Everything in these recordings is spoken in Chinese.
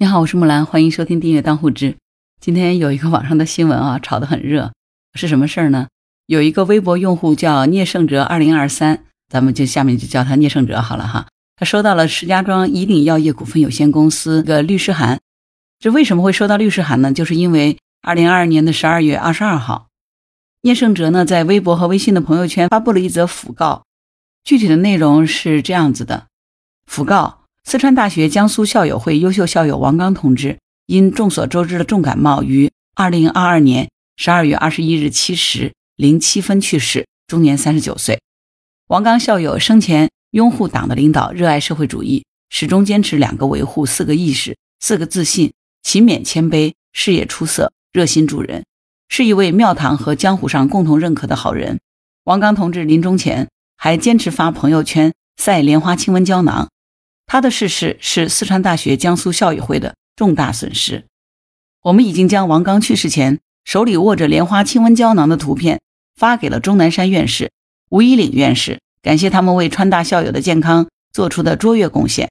你好，我是木兰，欢迎收听订阅当户知。今天有一个网上的新闻啊，炒得很热，是什么事儿呢？有一个微博用户叫聂胜哲二零二三，咱们就下面就叫他聂胜哲好了哈。他收到了石家庄以岭药业股份有限公司的律师函。这为什么会收到律师函呢？就是因为二零二二年的十二月二十二号，聂胜哲呢在微博和微信的朋友圈发布了一则讣告，具体的内容是这样子的：讣告。四川大学江苏校友会优秀校友王刚同志因众所周知的重感冒，于二零二二年十二月二十一日七时零七分去世，终年三十九岁。王刚校友生前拥护党的领导，热爱社会主义，始终坚持两个维护、四个意识、四个自信，勤勉谦卑，事业出色，热心助人，是一位庙堂和江湖上共同认可的好人。王刚同志临终前还坚持发朋友圈晒莲花清瘟胶囊。他的逝世是四川大学江苏校友会的重大损失。我们已经将王刚去世前手里握着莲花清瘟胶囊的图片发给了钟南山院士、吴以岭院士，感谢他们为川大校友的健康做出的卓越贡献。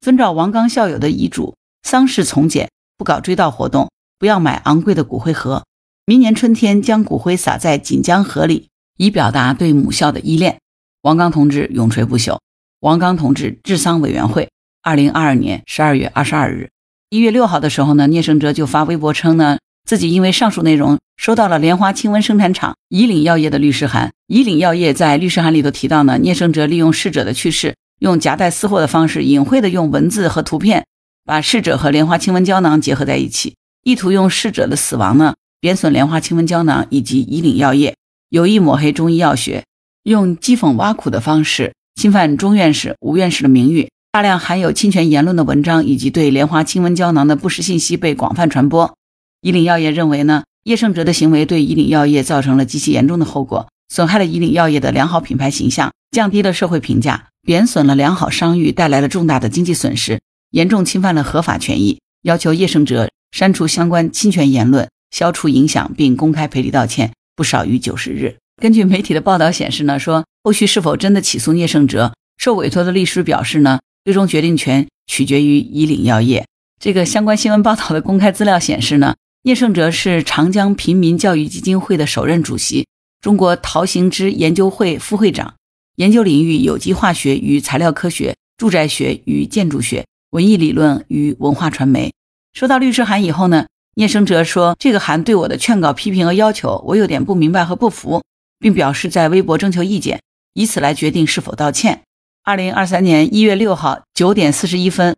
遵照王刚校友的遗嘱，丧事从简，不搞追悼活动，不要买昂贵的骨灰盒。明年春天将骨灰撒在锦江河里，以表达对母校的依恋。王刚同志永垂不朽。王刚同志治丧委员会，二零二二年十二月二十二日，一月六号的时候呢，聂胜哲就发微博称呢，自己因为上述内容收到了莲花清瘟生产厂以岭药业的律师函。以岭药业在律师函里头提到呢，聂胜哲利用逝者的去世，用夹带私货的方式，隐晦的用文字和图片把逝者和莲花清瘟胶囊结合在一起，意图用逝者的死亡呢，贬损莲花清瘟胶囊以及以岭药业，有意抹黑中医药学，用讥讽挖苦的方式。侵犯钟院士、吴院士的名誉，大量含有侵权言论的文章以及对莲花清瘟胶囊的不实信息被广泛传播。以岭药业认为呢，叶胜哲的行为对以岭药业造成了极其严重的后果，损害了以岭药业的良好品牌形象，降低了社会评价，贬损了良好商誉，带来了重大的经济损失，严重侵犯了合法权益，要求叶胜哲删除相关侵权言论，消除影响，并公开赔礼道歉，不少于九十日。根据媒体的报道显示呢，说后续是否真的起诉聂胜哲，受委托的律师表示呢，最终决定权取决于以岭药业。这个相关新闻报道的公开资料显示呢，聂胜哲是长江平民教育基金会的首任主席，中国陶行知研究会副会长，研究领域有机化学与材料科学、住宅学与建筑学、文艺理论与文化传媒。收到律师函以后呢，聂胜哲说，这个函对我的劝告、批评和要求，我有点不明白和不服。并表示在微博征求意见，以此来决定是否道歉。二零二三年一月六号九点四十一分，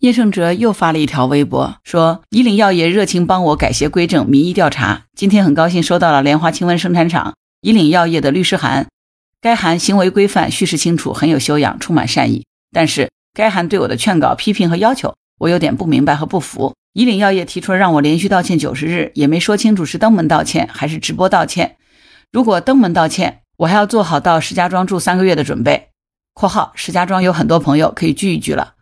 叶胜哲又发了一条微博，说：“以岭药业热情帮我改邪归正，民意调查。今天很高兴收到了莲花清瘟生产厂以岭药业的律师函，该函行为规范，叙事清楚，很有修养，充满善意。但是该函对我的劝告、批评和要求，我有点不明白和不服。以岭药业提出了让我连续道歉九十日，也没说清楚是登门道歉还是直播道歉。”如果登门道歉，我还要做好到石家庄住三个月的准备。（括号石家庄有很多朋友可以聚一聚了。）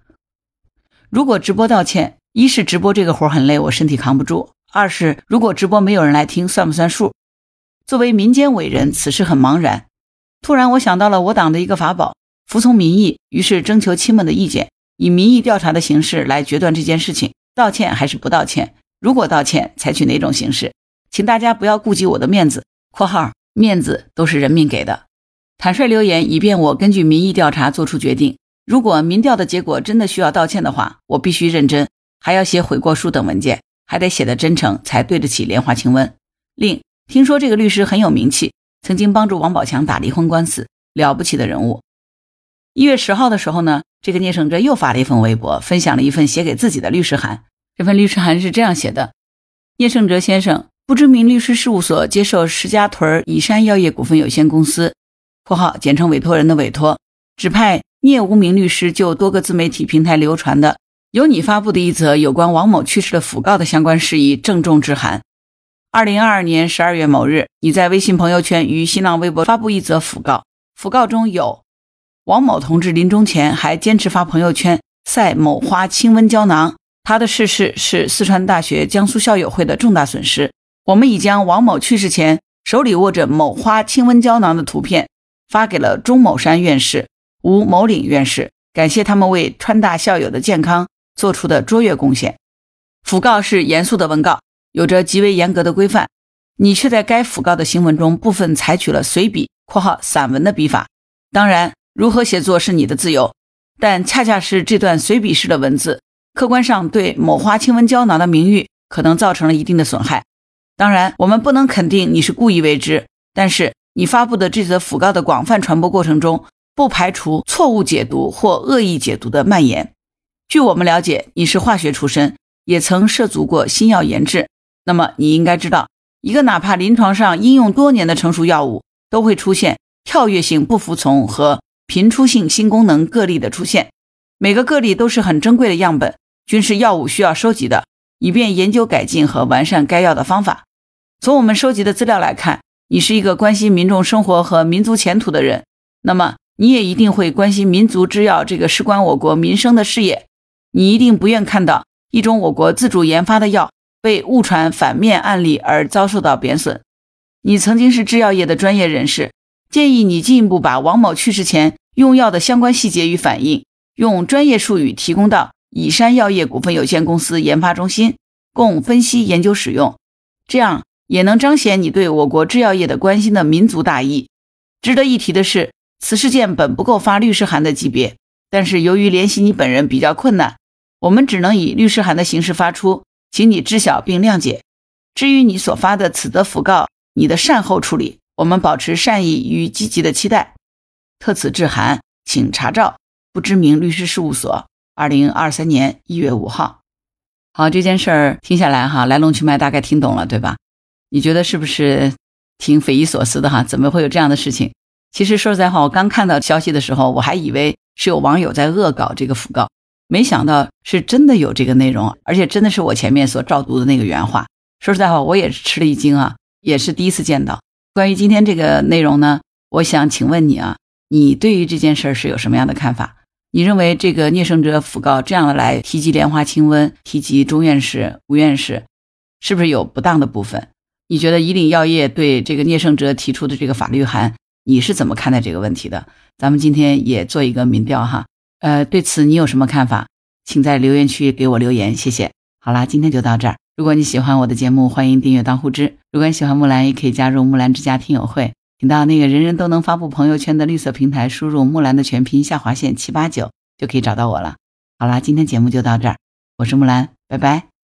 如果直播道歉，一是直播这个活很累，我身体扛不住；二是如果直播没有人来听，算不算数？作为民间伟人，此事很茫然。突然，我想到了我党的一个法宝——服从民意，于是征求亲们的意见，以民意调查的形式来决断这件事情：道歉还是不道歉？如果道歉，采取哪种形式？请大家不要顾及我的面子。（括号）面子都是人民给的，坦率留言，以便我根据民意调查做出决定。如果民调的结果真的需要道歉的话，我必须认真，还要写悔过书等文件，还得写的真诚，才对得起莲花清瘟。另听说这个律师很有名气，曾经帮助王宝强打离婚官司，了不起的人物。一月十号的时候呢，这个聂胜哲又发了一份微博，分享了一份写给自己的律师函。这份律师函是这样写的：聂胜哲先生。不知名律师事务所接受石家屯以山药业股份有限公司（括号简称委托人的委托），指派聂无名律师就多个自媒体平台流传的由你发布的一则有关王某去世的讣告的相关事宜郑重致函。二零二二年十二月某日，你在微信朋友圈与新浪微博发布一则讣告，讣告中有王某同志临终前还坚持发朋友圈晒某花清瘟胶囊，他的逝世是四川大学江苏校友会的重大损失。我们已将王某去世前手里握着某花清瘟胶囊的图片发给了钟某山院士、吴某岭院士，感谢他们为川大校友的健康做出的卓越贡献。讣告是严肃的文告，有着极为严格的规范，你却在该讣告的行文中部分采取了随笔（括号散文）的笔法。当然，如何写作是你的自由，但恰恰是这段随笔式的文字，客观上对某花清瘟胶囊的名誉可能造成了一定的损害。当然，我们不能肯定你是故意为之，但是你发布的这则讣告的广泛传播过程中，不排除错误解读或恶意解读的蔓延。据我们了解，你是化学出身，也曾涉足过新药研制，那么你应该知道，一个哪怕临床上应用多年的成熟药物，都会出现跳跃性不服从和频出性新功能个例的出现。每个个例都是很珍贵的样本，均是药物需要收集的，以便研究改进和完善该药的方法。从我们收集的资料来看，你是一个关心民众生活和民族前途的人，那么你也一定会关心民族制药这个事关我国民生的事业。你一定不愿看到一种我国自主研发的药被误传反面案例而遭受到贬损。你曾经是制药业的专业人士，建议你进一步把王某去世前用药的相关细节与反应，用专业术语提供到以山药业股份有限公司研发中心，供分析研究使用。这样。也能彰显你对我国制药业的关心的民族大义。值得一提的是，此事件本不够发律师函的级别，但是由于联系你本人比较困难，我们只能以律师函的形式发出，请你知晓并谅解。至于你所发的此则讣告，你的善后处理，我们保持善意与积极的期待。特此致函，请查照不知名律师事务所，二零二三年一月五号。好，这件事儿听下来哈，来龙去脉大概听懂了，对吧？你觉得是不是挺匪夷所思的哈？怎么会有这样的事情？其实说实在话，我刚看到消息的时候，我还以为是有网友在恶搞这个讣告，没想到是真的有这个内容，而且真的是我前面所照读的那个原话。说实在话，我也是吃了一惊啊，也是第一次见到。关于今天这个内容呢，我想请问你啊，你对于这件事儿是有什么样的看法？你认为这个聂胜哲讣告这样的来提及莲花清瘟，提及钟院士、吴院士，是不是有不当的部分？你觉得以岭药业对这个聂胜哲提出的这个法律函，你是怎么看待这个问题的？咱们今天也做一个民调哈，呃，对此你有什么看法？请在留言区给我留言，谢谢。好啦，今天就到这儿。如果你喜欢我的节目，欢迎订阅当户知。如果你喜欢木兰，也可以加入木兰之家听友会，请到那个人人都能发布朋友圈的绿色平台，输入木兰的全拼下划线七八九，就可以找到我了。好啦，今天节目就到这儿，我是木兰，拜拜。